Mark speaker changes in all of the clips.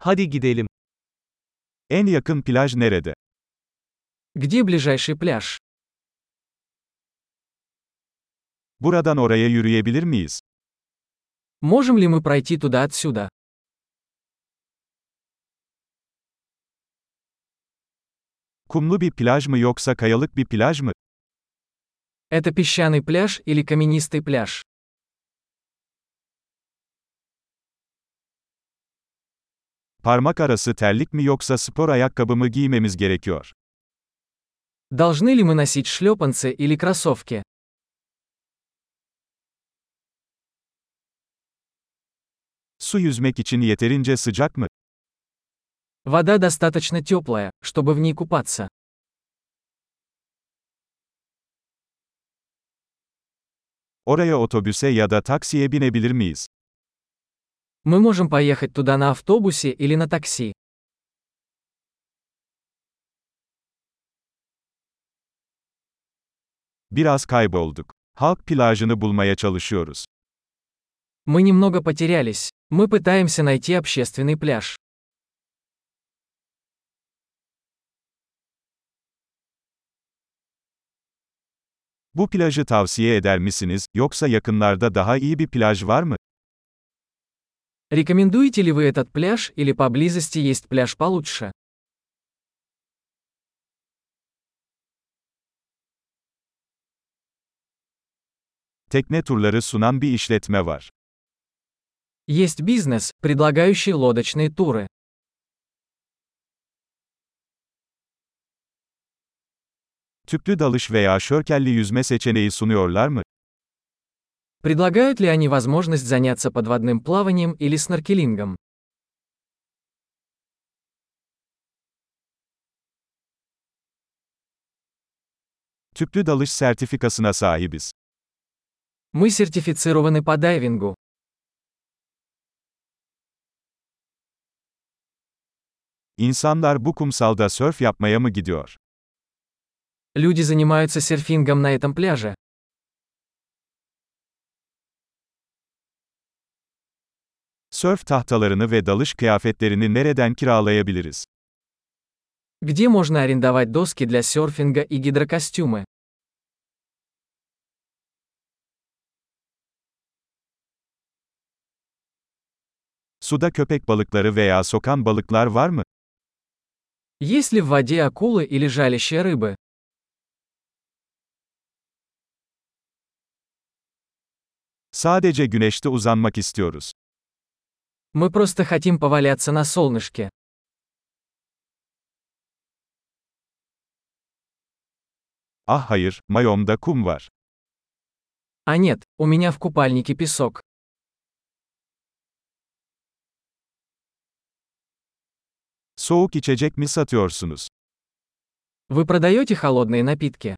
Speaker 1: Hadi gidelim.
Speaker 2: En yakın plaj nerede?
Speaker 1: Где ближайший пляж?
Speaker 2: Buradan oraya yürüyebilir miyiz?
Speaker 1: Можем ли мы пройти туда отсюда?
Speaker 2: Kumlu bir plaj mı yoksa kayalık bir plaj mı?
Speaker 1: Это песчаный пляж или каменистый пляж?
Speaker 2: Parmak arası terlik mi yoksa spor ayakkabı mı giymemiz gerekiyor?
Speaker 1: Должны ли мы носить шлепанцы или кроссовки?
Speaker 2: Su yüzmek için yeterince sıcak mı?
Speaker 1: Вода достаточно теплая, чтобы в ней купаться.
Speaker 2: Oraya otobüse ya da taksiye binebilir miyiz?
Speaker 1: Мы можем поехать туда на автобусе или на такси.
Speaker 2: Biraz kaybolduk. Halk plajını bulmaya çalışıyoruz.
Speaker 1: Мы немного потерялись. Мы пытаемся найти общественный пляж.
Speaker 2: Bu plajı tavsiye eder misiniz, yoksa yakınlarda daha iyi bir plaj var mı?
Speaker 1: Рекомендуете ли вы этот пляж или поблизости есть пляж получше?
Speaker 2: Tekne turları sunan bir işletme var.
Speaker 1: Есть бизнес, предлагающий лодочные туры.
Speaker 2: Tüplü dalış veya şörkelli yüzme seçeneği sunuyorlar mı?
Speaker 1: Предлагают ли они возможность заняться подводным плаванием или сноркелингом?
Speaker 2: Tüplü dalış sertifikasına sahibiz.
Speaker 1: Мы сертифицированы по дайвингу.
Speaker 2: İnsanlar bu kumsalda sörf yapmaya mı gidiyor?
Speaker 1: Люди занимаются серфингом на этом пляже.
Speaker 2: Sörf tahtalarını ve dalış kıyafetlerini nereden kiralayabiliriz?
Speaker 1: Где можно арендовать доски для серфинга и гидрокостюмы?
Speaker 2: Suda köpek balıkları veya sokan balıklar var mı?
Speaker 1: Есть ли в воде акулы или жалящие рыбы?
Speaker 2: Sadece güneşte uzanmak istiyoruz.
Speaker 1: Мы просто хотим поваляться на солнышке.
Speaker 2: Ah hayır, mayomda kum var.
Speaker 1: А нет, у меня в купальнике песок.
Speaker 2: Soğuk içecek mi satıyorsunuz?
Speaker 1: Вы продаете холодные напитки?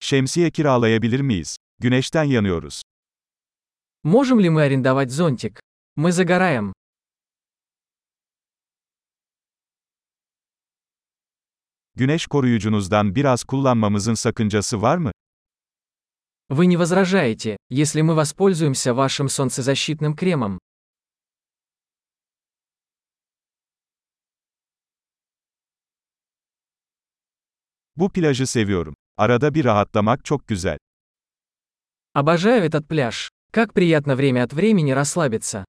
Speaker 2: Şemsiye kiralayabilir miyiz? Güneşten yanıyoruz.
Speaker 1: Можем ли мы арендовать зонтик? Мы загораем.
Speaker 2: Güneş koruyucunuzdan biraz kullanmamızın sakıncası var mı?
Speaker 1: Вы не возражаете, если мы воспользуемся вашим солнцезащитным кремом?
Speaker 2: Bu plajı seviyorum. Arada bir rahatlamak çok güzel.
Speaker 1: Обожаю этот пляж. Как приятно время от времени расслабиться.